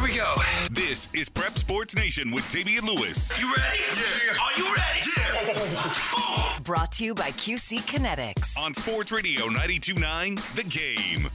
All right, here we go. This is Prep Sports Nation with Damian Lewis. You ready? Yeah. Are you ready? Yeah. Oh, oh, oh, Brought to you by QC Kinetics. On Sports Radio 92.9, The Game.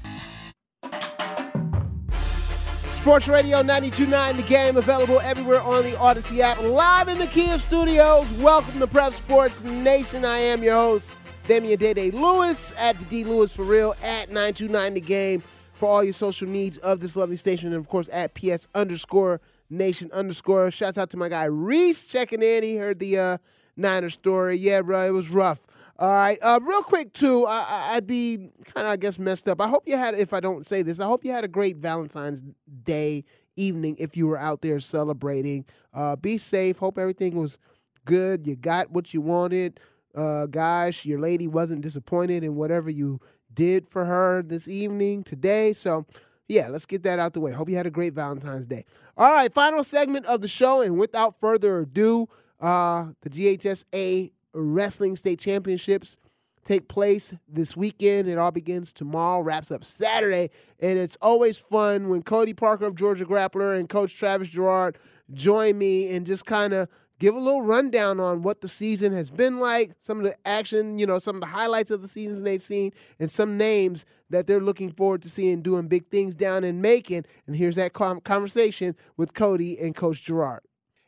Sports Radio 92.9 The Game, available everywhere on the Odyssey app. Live in the Kia studios. Welcome to Prep Sports Nation. I am your host, Damian Day Lewis at the D Lewis for real at 929 The Game for all your social needs of this lovely station. And of course, at PS underscore nation underscore. Shouts out to my guy Reese checking in. He heard the uh, Niner story. Yeah, bro, it was rough. All right, uh, real quick too. I, would be kind of, I guess, messed up. I hope you had, if I don't say this, I hope you had a great Valentine's Day evening if you were out there celebrating. Uh, be safe. Hope everything was good. You got what you wanted. Uh, guys, your lady wasn't disappointed in whatever you did for her this evening, today. So, yeah, let's get that out the way. Hope you had a great Valentine's Day. All right, final segment of the show, and without further ado, uh, the GHSA Wrestling State Championships take place this weekend. It all begins tomorrow, wraps up Saturday, and it's always fun when Cody Parker of Georgia Grappler and Coach Travis Jarrard join me and just kind of give a little rundown on what the season has been like, some of the action, you know, some of the highlights of the seasons they've seen, and some names that they're looking forward to seeing doing big things down in Macon. And here's that conversation with Cody and Coach Jarrard.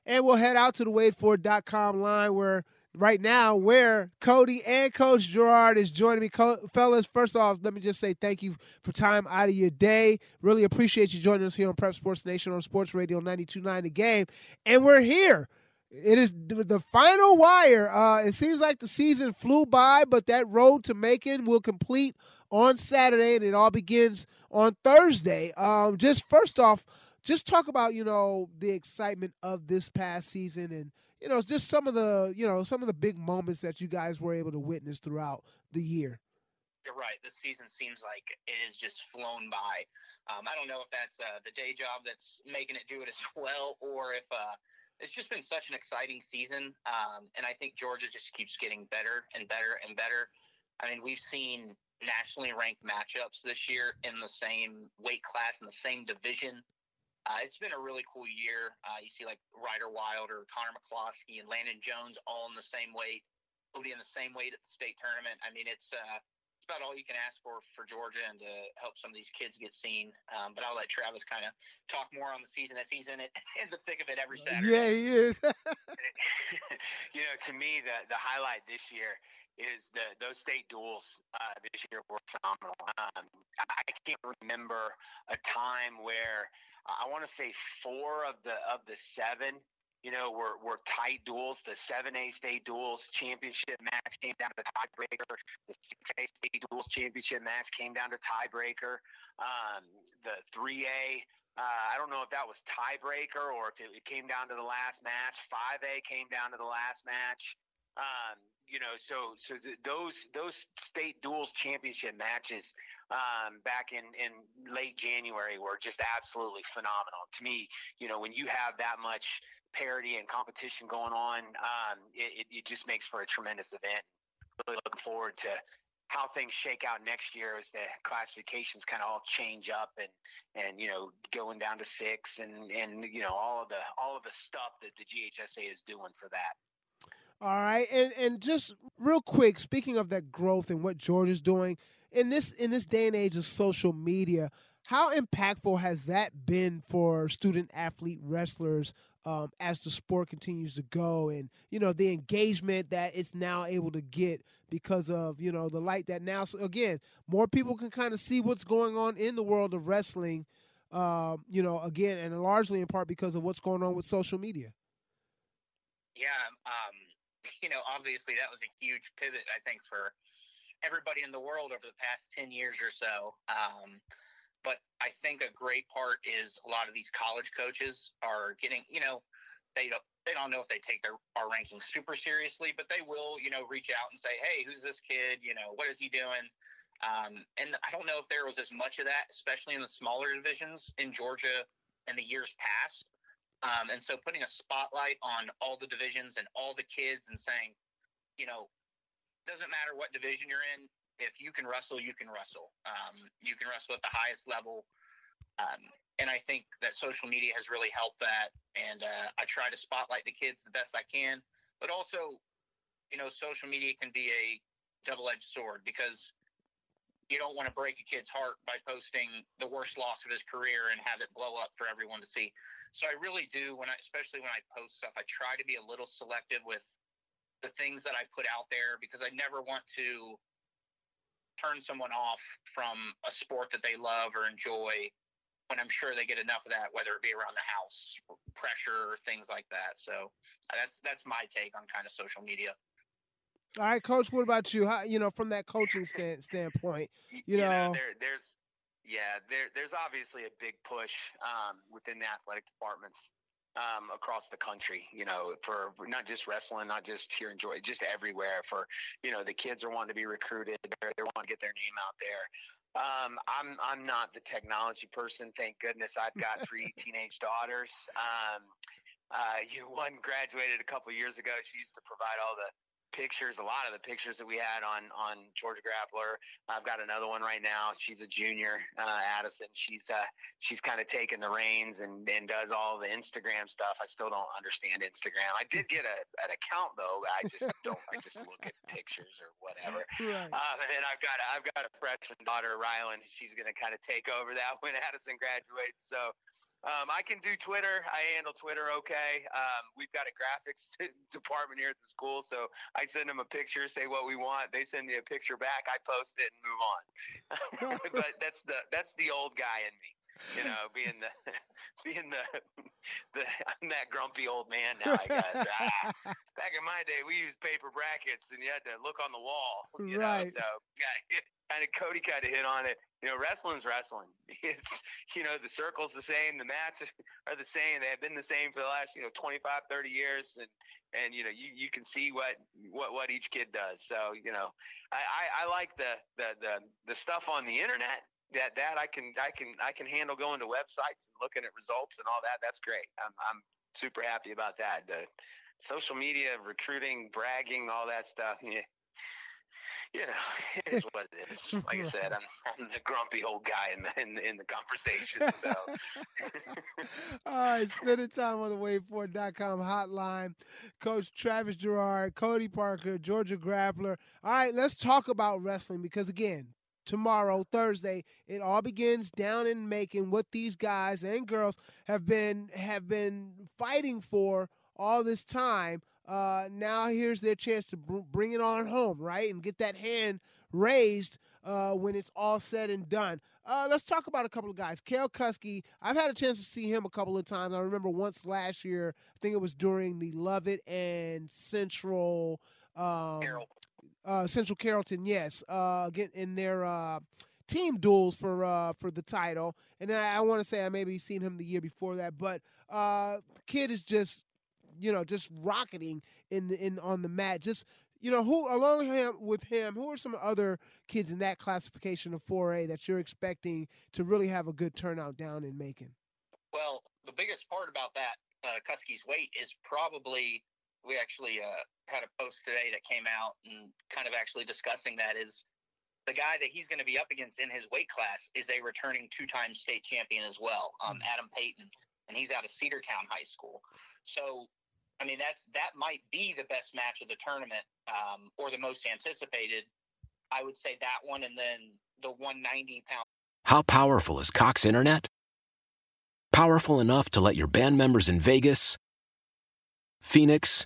And we'll head out to the wadeford.com line where right now where Cody and Coach Jarrard is joining me. Co- fellas, first off, let me just say thank you for time out of your day. Really appreciate you joining us here on Prep Sports Nation on Sports Radio 92.9 The Game. And we're here it is the final wire. Uh, it seems like the season flew by, but that road to Macon will complete on Saturday, and it all begins on Thursday. Um, just first off, just talk about you know the excitement of this past season, and you know just some of the you know some of the big moments that you guys were able to witness throughout the year. You're right. This season seems like it has just flown by. Um, I don't know if that's uh, the day job that's making it do it as well, or if uh, it's just been such an exciting season, um, and I think Georgia just keeps getting better and better and better. I mean, we've seen nationally ranked matchups this year in the same weight class in the same division. Uh, it's been a really cool year. Uh, you see like Ryder Wilder, Connor McCloskey, and Landon Jones all in the same weight, will be in the same weight at the state tournament. I mean, it's uh, about all you can ask for for Georgia and to help some of these kids get seen. Um, but I'll let Travis kind of talk more on the season as he's in it in the thick of it every Saturday. Yeah, he is. you know, to me, the the highlight this year is the those state duels uh, this year were phenomenal. Um, I can't remember a time where uh, I want to say four of the of the seven you know, were, were tight duels. The 7A state duels championship match came down to tiebreaker. The 6A state duels championship match came down to tiebreaker. Um, the 3A, uh, I don't know if that was tiebreaker or if it, came down to the last match. 5A came down to the last match. Um, you know, so so th- those those state duels championship matches um, back in in late January were just absolutely phenomenal. To me, you know, when you have that much parity and competition going on, um, it, it just makes for a tremendous event. Really looking forward to how things shake out next year as the classifications kind of all change up and and you know going down to six and and you know all of the all of the stuff that the GHSA is doing for that. All right, and and just real quick, speaking of that growth and what Georgia's doing in this in this day and age of social media, how impactful has that been for student athlete wrestlers um, as the sport continues to go and you know the engagement that it's now able to get because of you know the light that now so again more people can kind of see what's going on in the world of wrestling um, you know again and largely in part because of what's going on with social media. Yeah um, you know obviously that was a huge pivot i think for everybody in the world over the past 10 years or so um, but I think a great part is a lot of these college coaches are getting, you know, they don't they don't know if they take their our rankings super seriously, but they will, you know, reach out and say, "Hey, who's this kid? You know, what is he doing?" Um, and I don't know if there was as much of that, especially in the smaller divisions in Georgia in the years past. Um, and so, putting a spotlight on all the divisions and all the kids, and saying, you know, doesn't matter what division you're in, if you can wrestle, you can wrestle. Um, you can wrestle at the highest level. Um, and I think that social media has really helped that. And uh, I try to spotlight the kids the best I can. But also, you know, social media can be a double edged sword because you don't want to break a kid's heart by posting the worst loss of his career and have it blow up for everyone to see. So I really do when I, especially when I post stuff, I try to be a little selective with the things that I put out there because I never want to turn someone off from a sport that they love or enjoy when I'm sure they get enough of that, whether it be around the house, pressure, things like that. So that's that's my take on kind of social media. All right, coach. What about you? How you know from that coaching stand, standpoint? You, you know, know there, there's yeah, there, there's obviously a big push um, within the athletic departments um, across the country, you know, for, not just wrestling, not just here in Georgia, just everywhere. For you know, the kids are wanting to be recruited, they're, they want to get their name out there. Um, I'm I'm not the technology person. Thank goodness I've got three teenage daughters. Um, uh, you one graduated a couple years ago. She used to provide all the pictures, a lot of the pictures that we had on on Georgia Grappler. I've got another one right now. She's a junior, uh, Addison. She's uh, she's kind of taking the reins and, and does all the Instagram stuff. I still don't understand Instagram. I did get a, an account though. I just don't. I just look at pictures or whatever. Right. Um, and then I've got I've got a freshman daughter, Rylan. She's going to kind of take over that when Addison graduates. So um, I can do Twitter. I handle Twitter okay. Um, we've got a graphics department here at the school, so I send them a picture, say what we want. They send me a picture back. I post it and move on. but that's the that's the old guy in me, you know, being the being the the I'm that grumpy old man now. I guess. ah, back in my day, we used paper brackets, and you had to look on the wall. You right. Know? So yeah, kind of Cody kind of hit on it. You know, wrestling's wrestling. It's you know the circle's the same, the mats are the same. They have been the same for the last you know 25, 30 years, and and you know you, you can see what what what each kid does. So you know, I, I, I like the, the the the stuff on the internet. That that I can I can I can handle going to websites and looking at results and all that. That's great. I'm I'm super happy about that. The social media, recruiting, bragging, all that stuff. Yeah, you know, it is what it is. Like I said, I'm, I'm the grumpy old guy in the in, in the conversation. So, all right, spending time on the WadeFord.com hotline, Coach Travis Jarrard, Cody Parker, Georgia Grappler. All right, let's talk about wrestling because again, tomorrow, Thursday. It all begins down in Macon. What these guys and girls have been have been fighting for all this time uh, now here's their chance to br- bring it on home, right, and get that hand raised uh, when it's all said and done. Uh, let's talk about a couple of guys. Kale Cuskey, I've had a chance to see him a couple of times. I remember once last year, I think it was during the Love It and Central. Um, uh, Central Carrollton, yes, uh, get in their uh, team duels for uh, for the title. And then I, I want to say I maybe seen him the year before that, but uh, kid is just you know, just rocketing in in on the mat. Just you know, who along him with him, who are some other kids in that classification of 4A that you're expecting to really have a good turnout down in Macon? Well, the biggest part about that uh, weight is probably we actually uh, had a post today that came out and kind of actually discussing that is the guy that he's going to be up against in his weight class is a returning two-time state champion as well, um, mm-hmm. Adam Payton, and he's out of Cedartown High School. So I mean, that's that might be the best match of the tournament um, or the most anticipated. I would say that one, and then the 190 pound How powerful is Cox Internet? Powerful enough to let your band members in Vegas, Phoenix,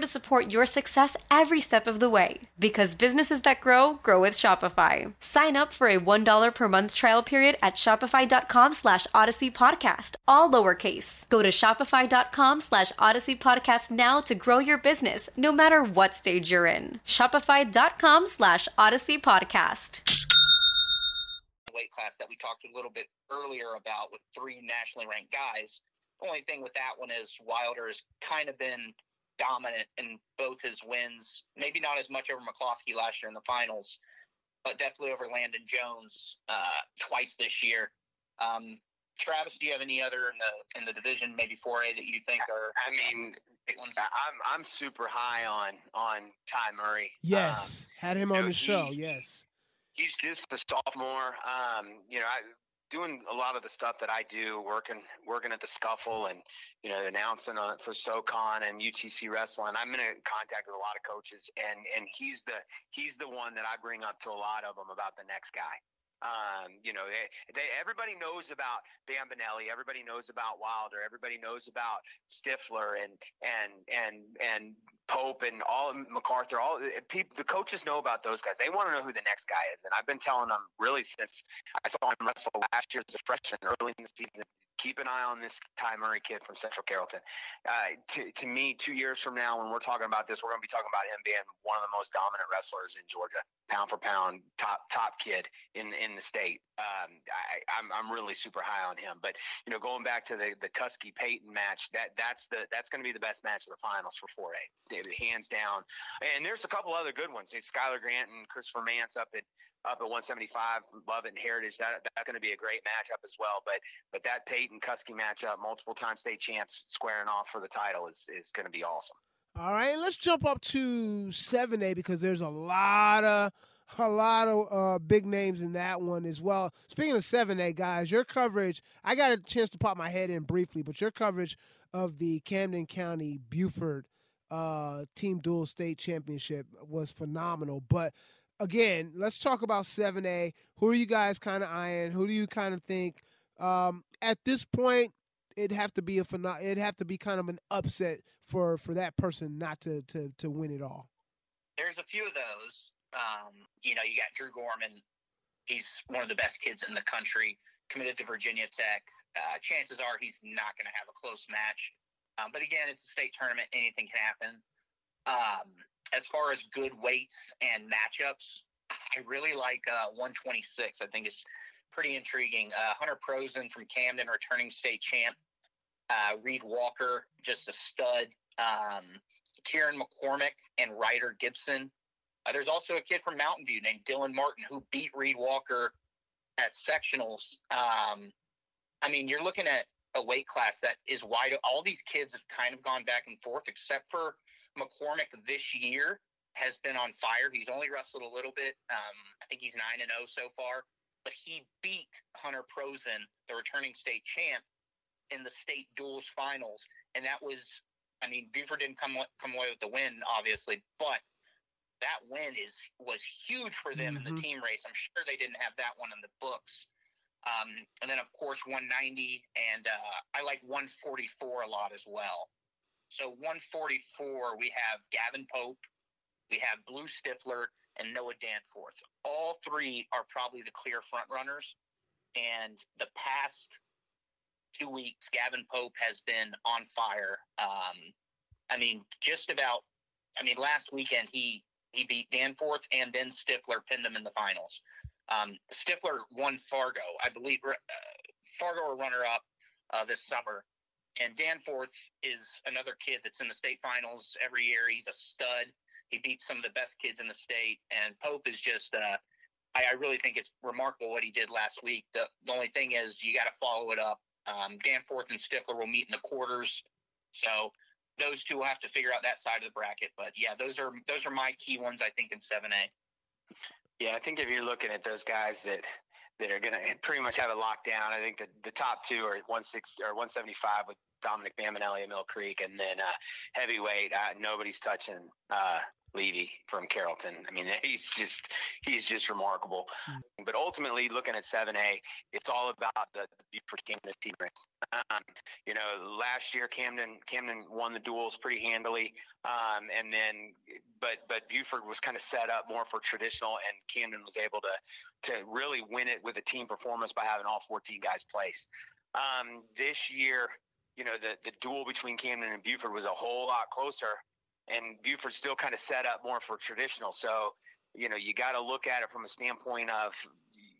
to support your success every step of the way. Because businesses that grow, grow with Shopify. Sign up for a $1 per month trial period at shopify.com slash odyssey podcast, all lowercase. Go to shopify.com slash odyssey podcast now to grow your business, no matter what stage you're in. Shopify.com slash odyssey podcast. weight class that we talked a little bit earlier about with three nationally ranked guys. The only thing with that one is Wilder has kind of been dominant in both his wins. Maybe not as much over McCloskey last year in the finals, but definitely over Landon Jones uh, twice this year. Um, Travis, do you have any other in the in the division, maybe 4A, that you think are? I mean, big ones? I'm I'm super high on on Ty Murray. Yes, Um, had him on know, the show. he- Yes. he's just a sophomore. Um, you know, I, doing a lot of the stuff that I do, working working at the Scuffle, and you know, announcing on for SoCon and UTC Wrestling. I'm in contact with a lot of coaches, and and he's the he's the one that I bring up to a lot of them about the next guy. Um, you know, they, they everybody knows about Bambinelli, everybody knows about Wilder, everybody knows about Stifler and and and and Pope and all MacArthur. All eh, people, the coaches know about those guys. They want to know who the next guy is, and I've been telling them really since I saw him wrestle last year as a freshman early in the season. Keep an eye on this Ty Murray kid from Central Carrollton. Uh, to, to me, two years from now, when we're talking about this, we're going to be talking about him being one of the most dominant wrestlers in Georgia, pound for pound, top top kid in in the state. Um, I, I'm I'm really super high on him. But you know, going back to the the Tusky Payton match, that that's the that's going to be the best match of the finals for 4A, hands down. And there's a couple other good ones. It's Skylar Grant and Christopher Mance up at up at 175, Love and Heritage. That that's going to be a great matchup as well. But but that Peyton Kusky matchup, multiple time state champs squaring off for the title is is going to be awesome. All right, let's jump up to 7A because there's a lot of a lot of uh, big names in that one as well. Speaking of 7A guys, your coverage, I got a chance to pop my head in briefly, but your coverage of the Camden County Buford uh, Team Dual State Championship was phenomenal. But again, let's talk about 7A. Who are you guys kind of eyeing? Who do you kind of think um, at this point it'd have to be a pheno- it'd have to be kind of an upset for for that person not to to to win it all. There's a few of those. Um, you know, you got Drew Gorman. He's one of the best kids in the country, committed to Virginia Tech. Uh, chances are he's not going to have a close match. Um, but again, it's a state tournament; anything can happen. Um, as far as good weights and matchups, I really like uh, 126. I think it's pretty intriguing. Uh, Hunter Prosen from Camden, returning state champ. Uh, Reed Walker, just a stud. Um, Kieran McCormick and Ryder Gibson. Uh, there's also a kid from Mountain View named Dylan Martin who beat Reed Walker at sectionals. Um, I mean, you're looking at a weight class that is wide. All these kids have kind of gone back and forth, except for McCormick this year has been on fire. He's only wrestled a little bit. Um, I think he's nine and zero so far, but he beat Hunter Prosen, the returning state champ, in the state duels finals, and that was. I mean, Buford didn't come come away with the win, obviously, but that win is was huge for them mm-hmm. in the mm-hmm. team race. I'm sure they didn't have that one in the books. Um, and then of course 190, and uh, I like 144 a lot as well. So 144, we have Gavin Pope, we have Blue Stifler, and Noah Danforth. All three are probably the clear front runners. And the past two weeks, Gavin Pope has been on fire. Um, I mean, just about. I mean, last weekend he he beat Danforth and then Stifler pinned him in the finals. Um, Stifler won Fargo, I believe. Uh, Fargo a runner up uh, this summer, and Danforth is another kid that's in the state finals every year. He's a stud. He beats some of the best kids in the state, and Pope is just. Uh, I, I, really think it's remarkable what he did last week. The, the only thing is you got to follow it up. Um, Danforth and Stifler will meet in the quarters, so those two will have to figure out that side of the bracket. But yeah, those are those are my key ones. I think in seven A. Yeah, I think if you're looking at those guys that that are going to pretty much have it locked down, I think that the top two are 160 or 175 with Dominic Bamanelli at Mill Creek, and then uh, heavyweight. Uh, nobody's touching uh, Levy from Carrollton. I mean, he's just he's just remarkable. Mm-hmm. But ultimately, looking at 7A, it's all about the, the for Camden team race. Um, you know, last year Camden Camden won the duels pretty handily, um, and then but but Buford was kind of set up more for traditional, and Camden was able to to really win it with a team performance by having all 14 guys place. Um, this year, you know, the the duel between Camden and Buford was a whole lot closer and Buford still kind of set up more for traditional. So, you know, you got to look at it from a standpoint of,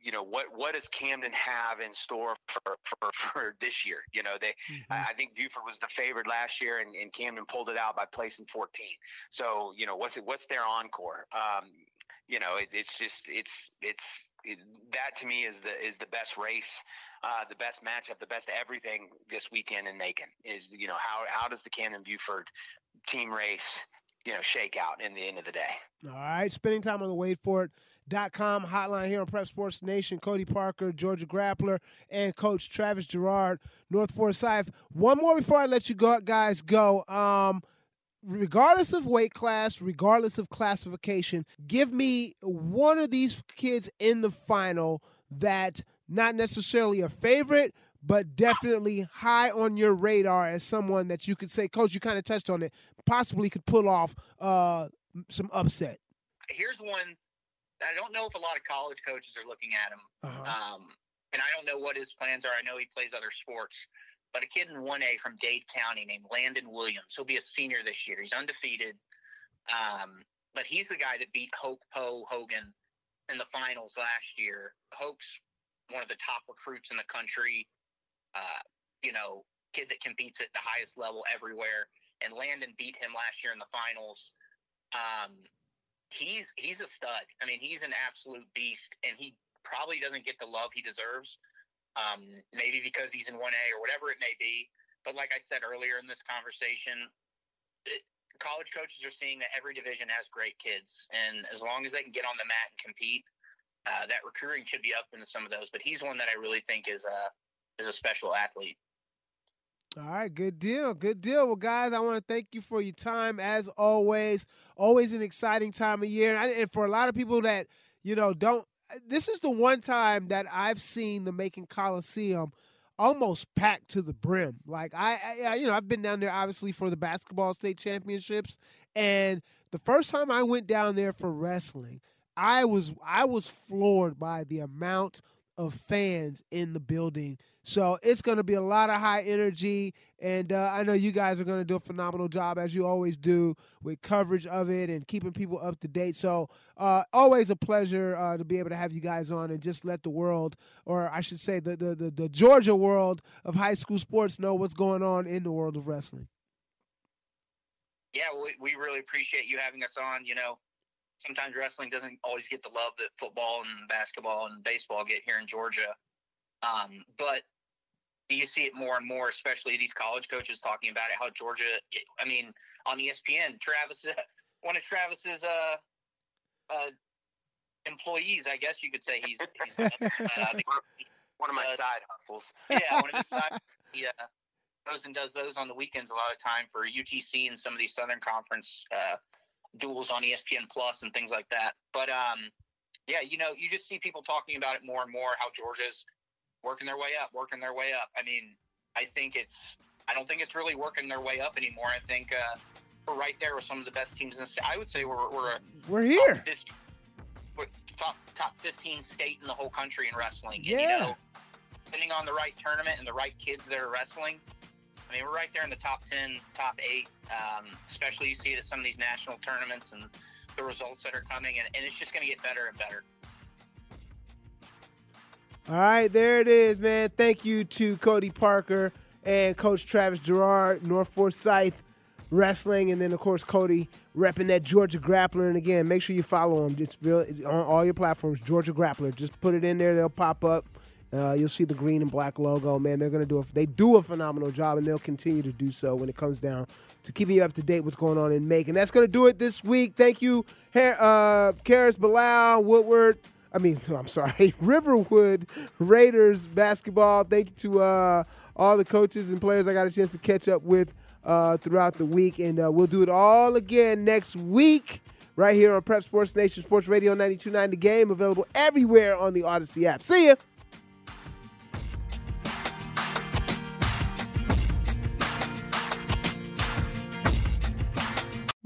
you know, what what does Camden have in store for for, for this year? You know, they mm-hmm. I think Buford was the favorite last year, and, and Camden pulled it out by placing 14. So, you know, what's it, what's their encore? Um, you know, it, it's just it's it's it, that to me is the is the best race, uh, the best matchup, the best everything this weekend in Macon is you know how how does the Camden Buford team race you know shakeout in the end of the day. All right, spending time on the wait for it. Dot com hotline here on Prep Sports Nation. Cody Parker, Georgia Grappler, and Coach Travis Jarrard, North Forsyth. One more before I let you go, guys go. Um, regardless of weight class, regardless of classification, give me one of these kids in the final that not necessarily a favorite, but definitely high on your radar as someone that you could say, Coach, you kind of touched on it, possibly could pull off uh, some upset? Here's one. I don't know if a lot of college coaches are looking at him. Uh-huh. Um, and I don't know what his plans are. I know he plays other sports. But a kid in 1A from Dade County named Landon Williams. He'll be a senior this year. He's undefeated. Um, but he's the guy that beat Hoke Poe Hogan in the finals last year. Hoke's one of the top recruits in the country uh, you know, kid that competes at the highest level everywhere. And Landon beat him last year in the finals. Um, he's he's a stud. I mean, he's an absolute beast, and he probably doesn't get the love he deserves. Um, maybe because he's in 1A or whatever it may be. But like I said earlier in this conversation, it, college coaches are seeing that every division has great kids, and as long as they can get on the mat and compete, uh, that recruiting should be up into some of those. But he's one that I really think is a is a special athlete. All right, good deal. Good deal. Well, guys, I want to thank you for your time as always. Always an exciting time of year. And for a lot of people that, you know, don't, this is the one time that I've seen the Macon Coliseum almost packed to the brim. Like, I, I, you know, I've been down there obviously for the basketball state championships. And the first time I went down there for wrestling, I was I was floored by the amount of fans in the building. So it's going to be a lot of high energy. And uh, I know you guys are going to do a phenomenal job, as you always do, with coverage of it and keeping people up to date. So uh, always a pleasure uh, to be able to have you guys on and just let the world, or I should say, the, the, the, the Georgia world of high school sports know what's going on in the world of wrestling. Yeah, we, we really appreciate you having us on. You know, sometimes wrestling doesn't always get the love that football and basketball and baseball get here in Georgia. Um, but you see it more and more, especially these college coaches talking about it. How Georgia, I mean, on ESPN, Travis, one of Travis's uh, uh, employees, I guess you could say he's, he's uh, one of my uh, side hustles. yeah, one of his sides. He uh, goes and does those on the weekends a lot of time for UTC and some of these Southern Conference uh, duels on ESPN Plus and things like that. But um, yeah, you know, you just see people talking about it more and more. How Georgia's working their way up, working their way up. I mean, I think it's. I don't think it's really working their way up anymore. I think uh, we're right there with some of the best teams in the state. I would say we're we're We're here. top 15, we're top top 15 state in the whole country in wrestling. And, Yeah. you know, depending on the right tournament and the right kids that are wrestling, I mean, we're right there in the top 10, top eight. Um, especially you see it at some of these national tournaments and the results that are coming, and, and it's just going to get better and better. All right, there it is, man. Thank you to Cody Parker and Coach Travis Jarrard, North Forsyth Wrestling, and then of course Cody repping that Georgia Grappler. And again, make sure you follow him. It's real on all your platforms. Georgia Grappler. Just put it in there; they'll pop up. Uh, you'll see the green and black logo. Man, they're gonna do a, they do a phenomenal job, and they'll continue to do so when it comes down to keeping you up to date what's going on in Macon. That's gonna do it this week. Thank you, uh, Karis Bilal, Woodward. I mean, I'm sorry, Riverwood Raiders basketball. Thank you to uh, all the coaches and players I got a chance to catch up with uh, throughout the week, and uh, we'll do it all again next week. Right here on Prep Sports Nation Sports Radio 92.9 The Game, available everywhere on the Odyssey app. See ya.